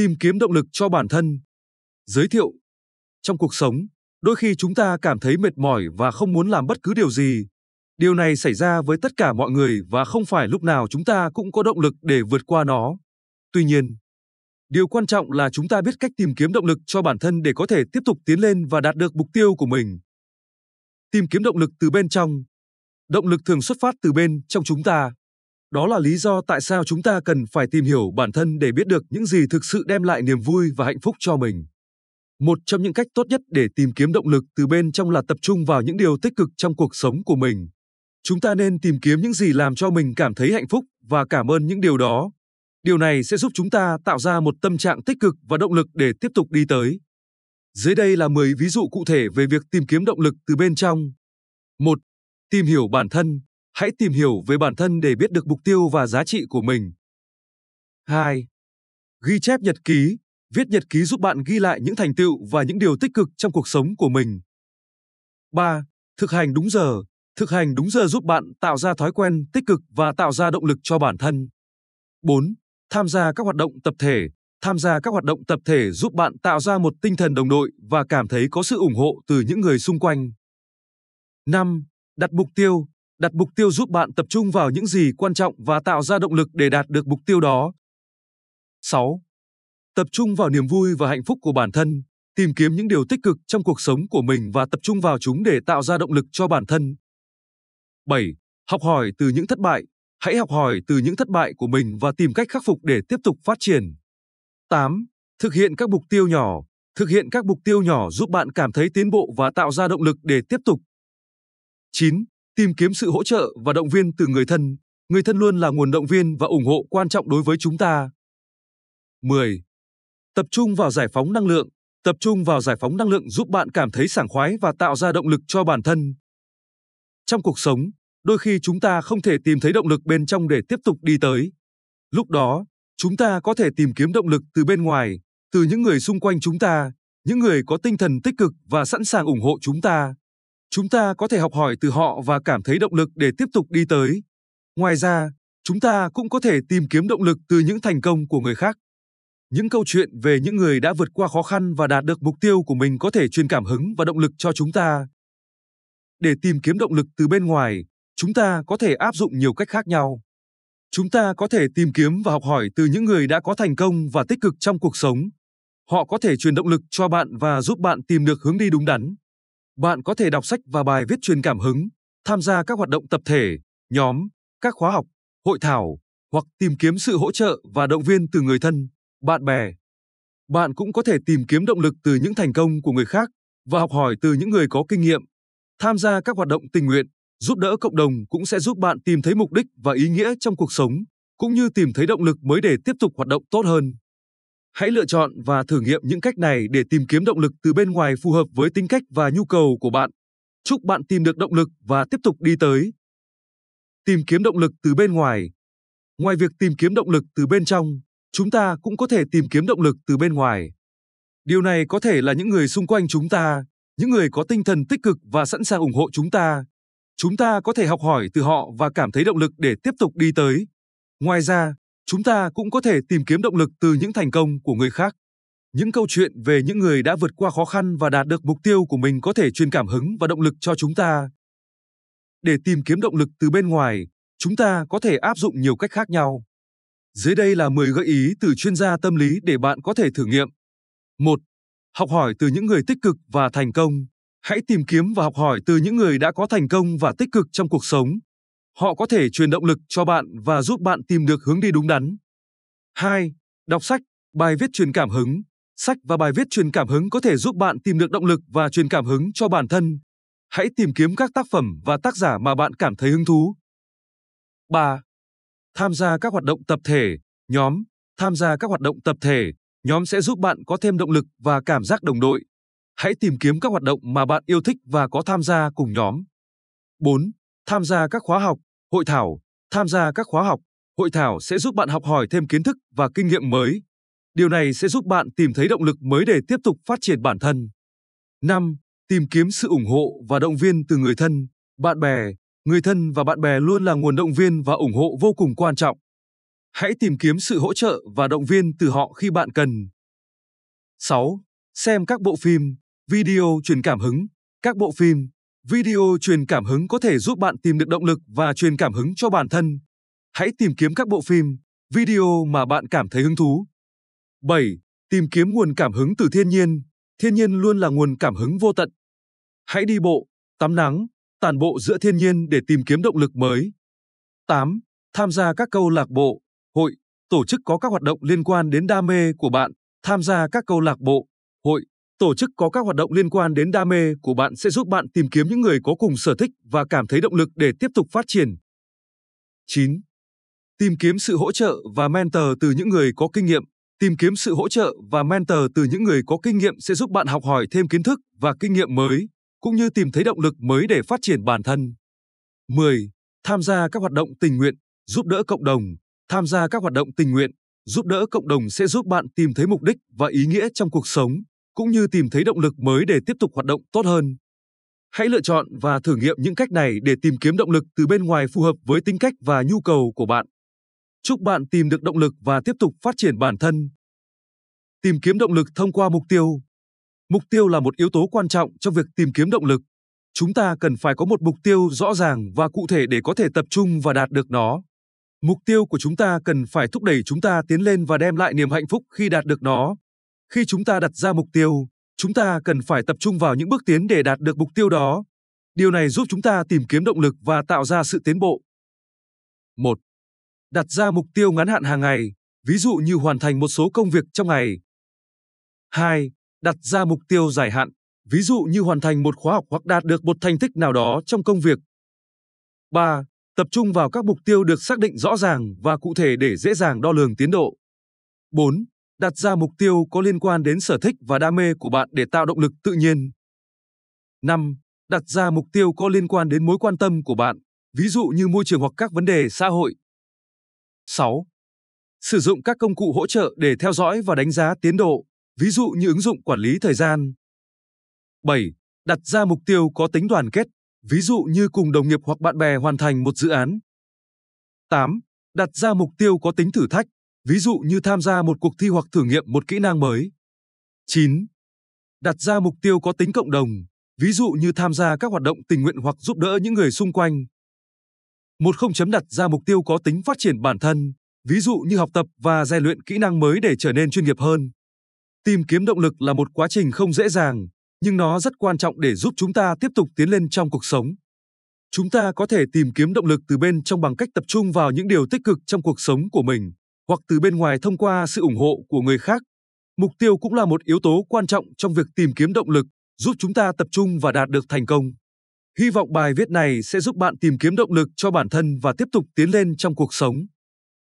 Tìm kiếm động lực cho bản thân. Giới thiệu. Trong cuộc sống, đôi khi chúng ta cảm thấy mệt mỏi và không muốn làm bất cứ điều gì. Điều này xảy ra với tất cả mọi người và không phải lúc nào chúng ta cũng có động lực để vượt qua nó. Tuy nhiên, điều quan trọng là chúng ta biết cách tìm kiếm động lực cho bản thân để có thể tiếp tục tiến lên và đạt được mục tiêu của mình. Tìm kiếm động lực từ bên trong. Động lực thường xuất phát từ bên trong chúng ta. Đó là lý do tại sao chúng ta cần phải tìm hiểu bản thân để biết được những gì thực sự đem lại niềm vui và hạnh phúc cho mình. Một trong những cách tốt nhất để tìm kiếm động lực từ bên trong là tập trung vào những điều tích cực trong cuộc sống của mình. Chúng ta nên tìm kiếm những gì làm cho mình cảm thấy hạnh phúc và cảm ơn những điều đó. Điều này sẽ giúp chúng ta tạo ra một tâm trạng tích cực và động lực để tiếp tục đi tới. Dưới đây là 10 ví dụ cụ thể về việc tìm kiếm động lực từ bên trong. 1. Tìm hiểu bản thân. Hãy tìm hiểu về bản thân để biết được mục tiêu và giá trị của mình. 2. Ghi chép nhật ký. Viết nhật ký giúp bạn ghi lại những thành tựu và những điều tích cực trong cuộc sống của mình. 3. Thực hành đúng giờ. Thực hành đúng giờ giúp bạn tạo ra thói quen tích cực và tạo ra động lực cho bản thân. 4. Tham gia các hoạt động tập thể. Tham gia các hoạt động tập thể giúp bạn tạo ra một tinh thần đồng đội và cảm thấy có sự ủng hộ từ những người xung quanh. 5. Đặt mục tiêu. Đặt mục tiêu giúp bạn tập trung vào những gì quan trọng và tạo ra động lực để đạt được mục tiêu đó. 6. Tập trung vào niềm vui và hạnh phúc của bản thân, tìm kiếm những điều tích cực trong cuộc sống của mình và tập trung vào chúng để tạo ra động lực cho bản thân. 7. Học hỏi từ những thất bại. Hãy học hỏi từ những thất bại của mình và tìm cách khắc phục để tiếp tục phát triển. 8. Thực hiện các mục tiêu nhỏ. Thực hiện các mục tiêu nhỏ giúp bạn cảm thấy tiến bộ và tạo ra động lực để tiếp tục. 9. Tìm kiếm sự hỗ trợ và động viên từ người thân. Người thân luôn là nguồn động viên và ủng hộ quan trọng đối với chúng ta. 10. Tập trung vào giải phóng năng lượng. Tập trung vào giải phóng năng lượng giúp bạn cảm thấy sảng khoái và tạo ra động lực cho bản thân. Trong cuộc sống, đôi khi chúng ta không thể tìm thấy động lực bên trong để tiếp tục đi tới. Lúc đó, chúng ta có thể tìm kiếm động lực từ bên ngoài, từ những người xung quanh chúng ta, những người có tinh thần tích cực và sẵn sàng ủng hộ chúng ta. Chúng ta có thể học hỏi từ họ và cảm thấy động lực để tiếp tục đi tới. Ngoài ra, chúng ta cũng có thể tìm kiếm động lực từ những thành công của người khác. Những câu chuyện về những người đã vượt qua khó khăn và đạt được mục tiêu của mình có thể truyền cảm hứng và động lực cho chúng ta. Để tìm kiếm động lực từ bên ngoài, chúng ta có thể áp dụng nhiều cách khác nhau. Chúng ta có thể tìm kiếm và học hỏi từ những người đã có thành công và tích cực trong cuộc sống. Họ có thể truyền động lực cho bạn và giúp bạn tìm được hướng đi đúng đắn. Bạn có thể đọc sách và bài viết truyền cảm hứng, tham gia các hoạt động tập thể, nhóm, các khóa học, hội thảo hoặc tìm kiếm sự hỗ trợ và động viên từ người thân, bạn bè. Bạn cũng có thể tìm kiếm động lực từ những thành công của người khác và học hỏi từ những người có kinh nghiệm. Tham gia các hoạt động tình nguyện, giúp đỡ cộng đồng cũng sẽ giúp bạn tìm thấy mục đích và ý nghĩa trong cuộc sống, cũng như tìm thấy động lực mới để tiếp tục hoạt động tốt hơn. Hãy lựa chọn và thử nghiệm những cách này để tìm kiếm động lực từ bên ngoài phù hợp với tính cách và nhu cầu của bạn. Chúc bạn tìm được động lực và tiếp tục đi tới. Tìm kiếm động lực từ bên ngoài. Ngoài việc tìm kiếm động lực từ bên trong, chúng ta cũng có thể tìm kiếm động lực từ bên ngoài. Điều này có thể là những người xung quanh chúng ta, những người có tinh thần tích cực và sẵn sàng ủng hộ chúng ta. Chúng ta có thể học hỏi từ họ và cảm thấy động lực để tiếp tục đi tới. Ngoài ra, chúng ta cũng có thể tìm kiếm động lực từ những thành công của người khác. Những câu chuyện về những người đã vượt qua khó khăn và đạt được mục tiêu của mình có thể truyền cảm hứng và động lực cho chúng ta. Để tìm kiếm động lực từ bên ngoài, chúng ta có thể áp dụng nhiều cách khác nhau. Dưới đây là 10 gợi ý từ chuyên gia tâm lý để bạn có thể thử nghiệm. 1. Học hỏi từ những người tích cực và thành công. Hãy tìm kiếm và học hỏi từ những người đã có thành công và tích cực trong cuộc sống. Họ có thể truyền động lực cho bạn và giúp bạn tìm được hướng đi đúng đắn. 2. Đọc sách, bài viết truyền cảm hứng. Sách và bài viết truyền cảm hứng có thể giúp bạn tìm được động lực và truyền cảm hứng cho bản thân. Hãy tìm kiếm các tác phẩm và tác giả mà bạn cảm thấy hứng thú. 3. Tham gia các hoạt động tập thể, nhóm, tham gia các hoạt động tập thể, nhóm sẽ giúp bạn có thêm động lực và cảm giác đồng đội. Hãy tìm kiếm các hoạt động mà bạn yêu thích và có tham gia cùng nhóm. 4. Tham gia các khóa học, hội thảo, tham gia các khóa học, hội thảo sẽ giúp bạn học hỏi thêm kiến thức và kinh nghiệm mới. Điều này sẽ giúp bạn tìm thấy động lực mới để tiếp tục phát triển bản thân. 5. Tìm kiếm sự ủng hộ và động viên từ người thân, bạn bè. Người thân và bạn bè luôn là nguồn động viên và ủng hộ vô cùng quan trọng. Hãy tìm kiếm sự hỗ trợ và động viên từ họ khi bạn cần. 6. Xem các bộ phim, video truyền cảm hứng. Các bộ phim, video truyền cảm hứng có thể giúp bạn tìm được động lực và truyền cảm hứng cho bản thân. Hãy tìm kiếm các bộ phim, video mà bạn cảm thấy hứng thú. 7. Tìm kiếm nguồn cảm hứng từ thiên nhiên. Thiên nhiên luôn là nguồn cảm hứng vô tận. Hãy đi bộ, tắm nắng, tản bộ giữa thiên nhiên để tìm kiếm động lực mới. 8. Tham gia các câu lạc bộ, hội, tổ chức có các hoạt động liên quan đến đam mê của bạn. Tham gia các câu lạc bộ, hội, tổ chức có các hoạt động liên quan đến đam mê của bạn sẽ giúp bạn tìm kiếm những người có cùng sở thích và cảm thấy động lực để tiếp tục phát triển. 9. Tìm kiếm sự hỗ trợ và mentor từ những người có kinh nghiệm. Tìm kiếm sự hỗ trợ và mentor từ những người có kinh nghiệm sẽ giúp bạn học hỏi thêm kiến thức và kinh nghiệm mới, cũng như tìm thấy động lực mới để phát triển bản thân. 10. Tham gia các hoạt động tình nguyện, giúp đỡ cộng đồng. Tham gia các hoạt động tình nguyện, giúp đỡ cộng đồng sẽ giúp bạn tìm thấy mục đích và ý nghĩa trong cuộc sống, cũng như tìm thấy động lực mới để tiếp tục hoạt động tốt hơn. Hãy lựa chọn và thử nghiệm những cách này để tìm kiếm động lực từ bên ngoài phù hợp với tính cách và nhu cầu của bạn. Chúc bạn tìm được động lực và tiếp tục phát triển bản thân. Tìm kiếm động lực thông qua mục tiêu. Mục tiêu là một yếu tố quan trọng trong việc tìm kiếm động lực. Chúng ta cần phải có một mục tiêu rõ ràng và cụ thể để có thể tập trung và đạt được nó. Mục tiêu của chúng ta cần phải thúc đẩy chúng ta tiến lên và đem lại niềm hạnh phúc khi đạt được nó. Khi chúng ta đặt ra mục tiêu, chúng ta cần phải tập trung vào những bước tiến để đạt được mục tiêu đó. Điều này giúp chúng ta tìm kiếm động lực và tạo ra sự tiến bộ. 1. Đặt ra mục tiêu ngắn hạn hàng ngày, ví dụ như hoàn thành một số công việc trong ngày. 2. Đặt ra mục tiêu dài hạn, ví dụ như hoàn thành một khóa học hoặc đạt được một thành tích nào đó trong công việc. 3. Tập trung vào các mục tiêu được xác định rõ ràng và cụ thể để dễ dàng đo lường tiến độ. 4. Đặt ra mục tiêu có liên quan đến sở thích và đam mê của bạn để tạo động lực tự nhiên. 5. Đặt ra mục tiêu có liên quan đến mối quan tâm của bạn, ví dụ như môi trường hoặc các vấn đề xã hội. 6. Sử dụng các công cụ hỗ trợ để theo dõi và đánh giá tiến độ, ví dụ như ứng dụng quản lý thời gian. 7. Đặt ra mục tiêu có tính đoàn kết, ví dụ như cùng đồng nghiệp hoặc bạn bè hoàn thành một dự án. 8. Đặt ra mục tiêu có tính thử thách, ví dụ như tham gia một cuộc thi hoặc thử nghiệm một kỹ năng mới. 9. Đặt ra mục tiêu có tính cộng đồng, ví dụ như tham gia các hoạt động tình nguyện hoặc giúp đỡ những người xung quanh. Một không chấm đặt ra mục tiêu có tính phát triển bản thân, ví dụ như học tập và rèn luyện kỹ năng mới để trở nên chuyên nghiệp hơn. Tìm kiếm động lực là một quá trình không dễ dàng, nhưng nó rất quan trọng để giúp chúng ta tiếp tục tiến lên trong cuộc sống. Chúng ta có thể tìm kiếm động lực từ bên trong bằng cách tập trung vào những điều tích cực trong cuộc sống của mình, hoặc từ bên ngoài thông qua sự ủng hộ của người khác. Mục tiêu cũng là một yếu tố quan trọng trong việc tìm kiếm động lực, giúp chúng ta tập trung và đạt được thành công. Hy vọng bài viết này sẽ giúp bạn tìm kiếm động lực cho bản thân và tiếp tục tiến lên trong cuộc sống.